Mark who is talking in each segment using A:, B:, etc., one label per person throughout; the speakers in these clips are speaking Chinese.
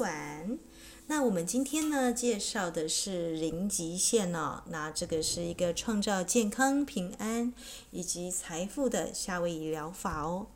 A: 晚那我们今天呢介绍的是零极限哦那这个是一个创造健康平安以及财富的夏威夷疗法哦。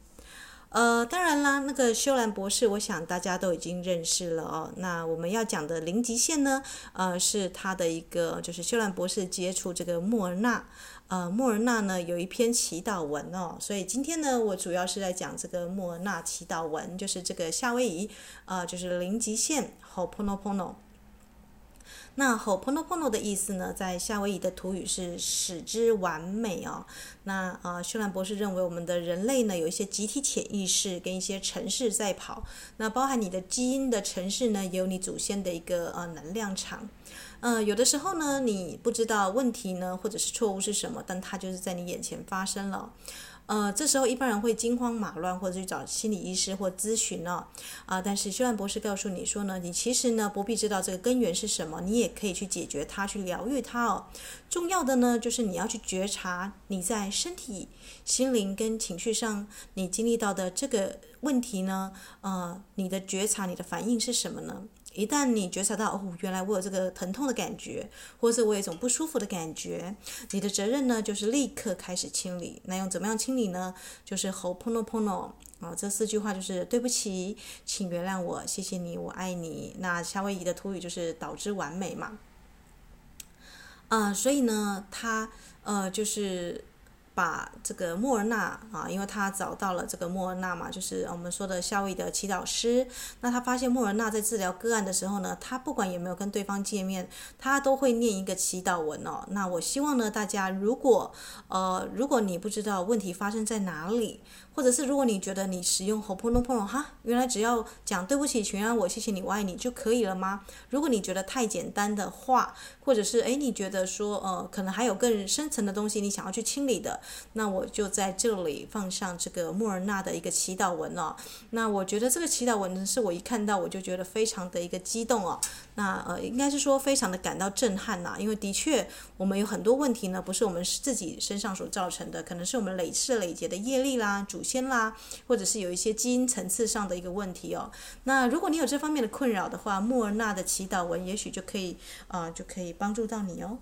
A: 呃，当然啦，那个修兰博士，我想大家都已经认识了哦。那我们要讲的零极限呢，呃，是他的一个，就是修兰博士接触这个莫尔纳，呃，莫尔纳呢有一篇祈祷文哦。所以今天呢，我主要是在讲这个莫尔纳祈祷文，就是这个夏威夷，呃，就是零极限 h o p o n o p o n o。那 h o p o n o p o n o 的意思呢，在夏威夷的土语是使之完美哦。那呃，修兰博士认为我们的人类呢，有一些集体潜意识跟一些城市在跑。那包含你的基因的城市呢，也有你祖先的一个呃能量场。呃，有的时候呢，你不知道问题呢，或者是错误是什么，但它就是在你眼前发生了。呃，这时候一般人会惊慌马乱，或者去找心理医师或咨询呢。啊、但是修兰博士告诉你说呢，你其实呢不必知道这个根源是什么，你也可以去解决它，去疗愈它哦。重要的呢，就是你要去觉察你在身体、心灵跟情绪上你经历到的这个问题呢，呃，你的觉察、你的反应是什么呢？一旦你觉察到哦，原来我有这个疼痛的感觉，或者是我有一种不舒服的感觉，你的责任呢，就是立刻开始清理。那用怎么样清理呢？就是 Ho'oponopono 啊，这四句话就是对不起，请原谅我，谢谢你，我爱你。那夏威夷的土语就是导致完美嘛。啊、所以呢，他呃就是。把这个莫尔纳啊，因为他找到了这个莫尔纳嘛，就是我们说的夏威的祈祷师。那他发现莫尔纳在治疗个案的时候呢，他不管有没有跟对方见面，他都会念一个祈祷文哦。那我希望呢，大家如果呃，如果你不知道问题发生在哪里，或者是如果你觉得你使用 Ho'oponopono 哈，原来只要讲对不起，请原谅我，谢谢你，我爱你就可以了吗？如果你觉得太简单的话，或者是诶，你觉得说呃，可能还有更深层的东西你想要去清理的。那我就在这里放上这个莫尔纳的一个祈祷文哦。那我觉得这个祈祷文，是我一看到我就觉得非常的一个激动哦。那呃，应该是说非常的感到震撼呐，因为的确我们有很多问题呢，不是我们自己身上所造成的，可能是我们累世累劫的业力啦、祖先啦，或者是有一些基因层次上的一个问题哦。那如果你有这方面的困扰的话，莫尔纳的祈祷文也许就可以啊、就可以帮助到你哦。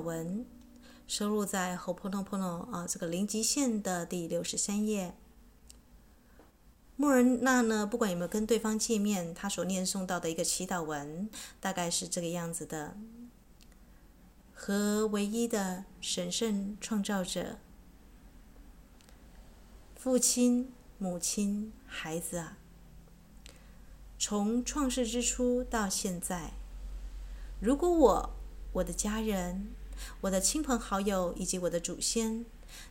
A: 文收录在 Hopo no Pono 啊，这个零极限的第六十三页。穆尔纳呢，不管有没有跟对方见面，他所念诵到的一个祈祷文，大概是这个样子的：和唯一的神圣创造者，父亲、母亲、孩子啊，从创世之初到现在，如果我。我的家人、我的亲朋好友以及我的祖先，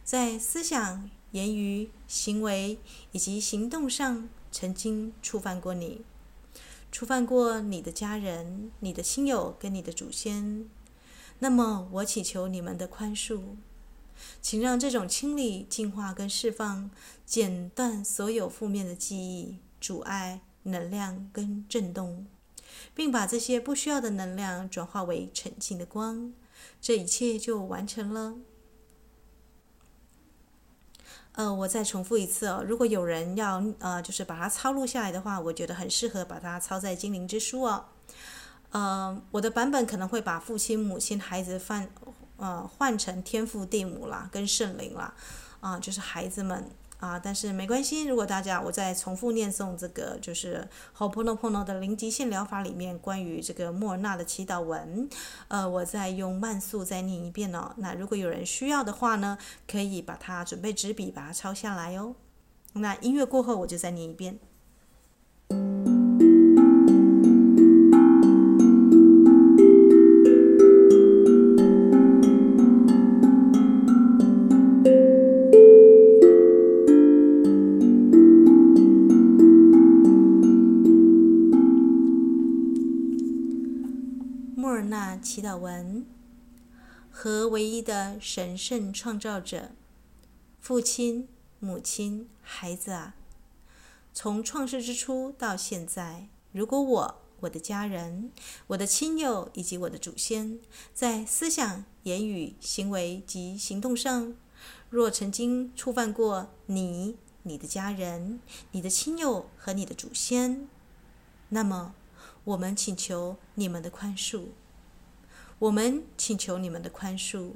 A: 在思想、言语、行为以及行动上曾经触犯过你，触犯过你的家人、你的亲友跟你的祖先，那么我祈求你们的宽恕，请让这种清理、净化跟释放，剪断所有负面的记忆、阻碍、能量跟震动。并把这些不需要的能量转化为纯净的光，这一切就完成了。呃，我再重复一次哦，如果有人要呃，就是把它抄录下来的话，我觉得很适合把它抄在精灵之书哦。呃，我的版本可能会把父亲、母亲、孩子换呃换成天父、地母啦，跟圣灵啦，啊、就是孩子们。啊，但是没关系。如果大家，我再重复念诵这个，就是 h o p o n o p o n o 的零极限疗法里面关于这个莫尔纳的祈祷文，呃，我再用慢速再念一遍哦。那如果有人需要的话呢，可以把它准备纸笔，把它抄下来哦。那音乐过后，我就再念一遍。莫尔纳祈祷文和唯一的神圣创造者，父亲、母亲、孩子啊，从创世之初到现在，如果我、我的家人、我的亲友以及我的祖先，在思想、言语、行为及行动上，若曾经触犯过你、你的家人、你的亲友和你的祖先，那么我们请求你们的宽恕。我们请求你们的宽恕。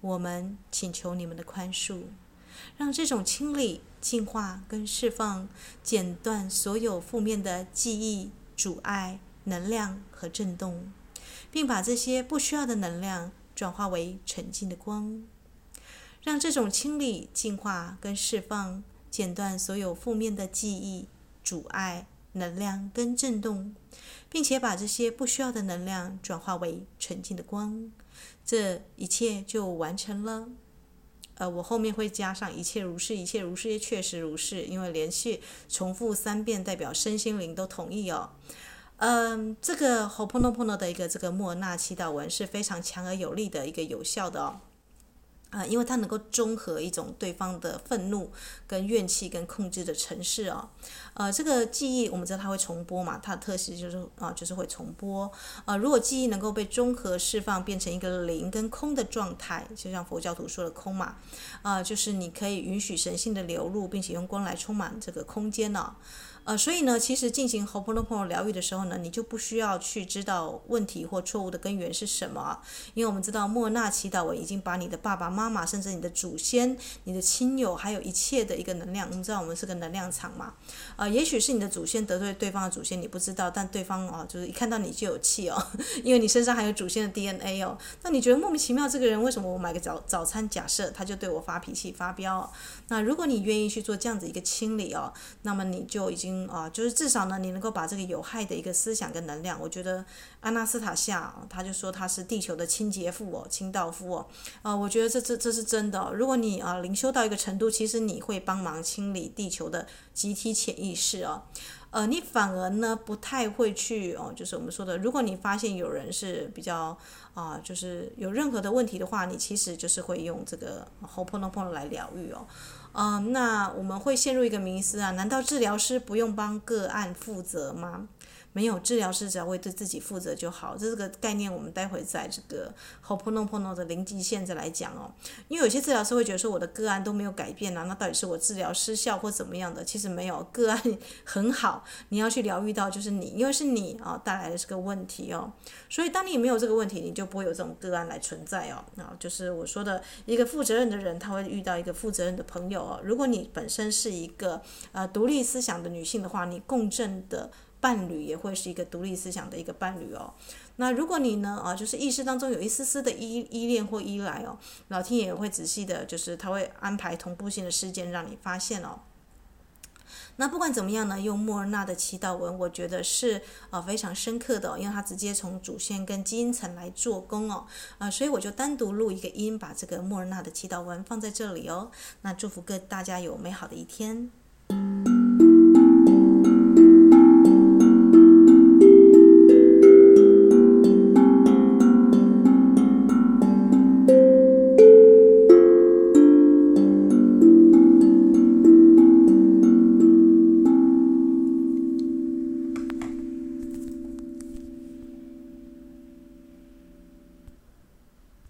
A: 我们请求你们的宽恕，让这种清理、净化跟释放，剪断所有负面的记忆、阻碍、能量和震动，并把这些不需要的能量转化为纯净的光。让这种清理、净化跟释放，剪断所有负面的记忆、阻碍、能量跟震动，并且把这些不需要的能量转化为纯净的光。这一切就完成了。呃，我后面会加上“一切如是，一切如是，也确实如是”，因为连续重复三遍，代表身心灵都同意哦。嗯，这个 “ho ponopono” 的一个这个莫那祈祷文是非常强而有力的一个有效的哦。啊，因为它能够中和一种对方的愤怒、跟怨气、跟控制的程式哦。呃，这个记忆我们知道它会重播嘛，它的特性就是啊，就是会重播。呃，如果记忆能够被中和释放，变成一个零跟空的状态，就像佛教徒说的空嘛，啊，就是你可以允许神性的流入，并且用光来充满这个空间呢。呃，所以呢，其实进行 h o p o n o p o n o 疗愈的时候呢，你就不需要去知道问题或错误的根源是什么，因为我们知道莫娜祈祷文已经把你的爸爸妈妈，甚至你的祖先、你的亲友，还有一切的一个能量，我们知道我们是个能量场嘛，呃，也许是你的祖先得罪对方的祖先，你不知道，但对方哦，就是一看到你就有气哦，因为你身上还有祖先的 DNA 哦，那你觉得莫名其妙，这个人为什么我买个早早餐，假设他就对我发脾气、发飙？那如果你愿意去做这样子一个清理哦，那么你就已经。啊，就是至少呢，你能够把这个有害的一个思想跟能量，我觉得阿纳斯塔夏他就说他是地球的清洁妇哦，清道夫哦，呃，我觉得这这这是真的。如果你啊灵修到一个程度，其实你会帮忙清理地球的集体潜意识哦，呃，你反而呢不太会去哦，就是我们说的，如果你发现有人是比较啊，就是有任何的问题的话，你其实就是会用这个 h o p o n o p o n 来疗愈哦。嗯、那我们会陷入一个迷思啊？难道治疗师不用帮个案负责吗？没有治疗师，只要为对自己负责就好。这个概念，我们待会在这个 h o p o n o p o n o 的零极限再来讲哦。因为有些治疗师会觉得说，我的个案都没有改变啊，那到底是我治疗失效或怎么样的？其实没有，个案 很好。你要去疗愈到就是你，因为是你啊带来的这个问题哦。所以当你没有这个问题，你就不会有这种个案来存在哦。啊，就是我说的一个负责任的人，他会遇到一个负责任的朋友哦。如果你本身是一个呃独立思想的女性的话，你共振的。伴侣也会是一个独立思想的一个伴侣哦。那如果你呢啊，就是意识当中有一丝丝的依依恋或依赖哦，老天爷也会仔细的，就是他会安排同步性的事件让你发现哦。那不管怎么样呢，用莫尔纳的祈祷文，我觉得是啊非常深刻的，因为它直接从祖先跟基因层来做工哦。啊，所以我就单独录一个音，把这个莫尔纳的祈祷文放在这里哦。那祝福各大家有美好的一天。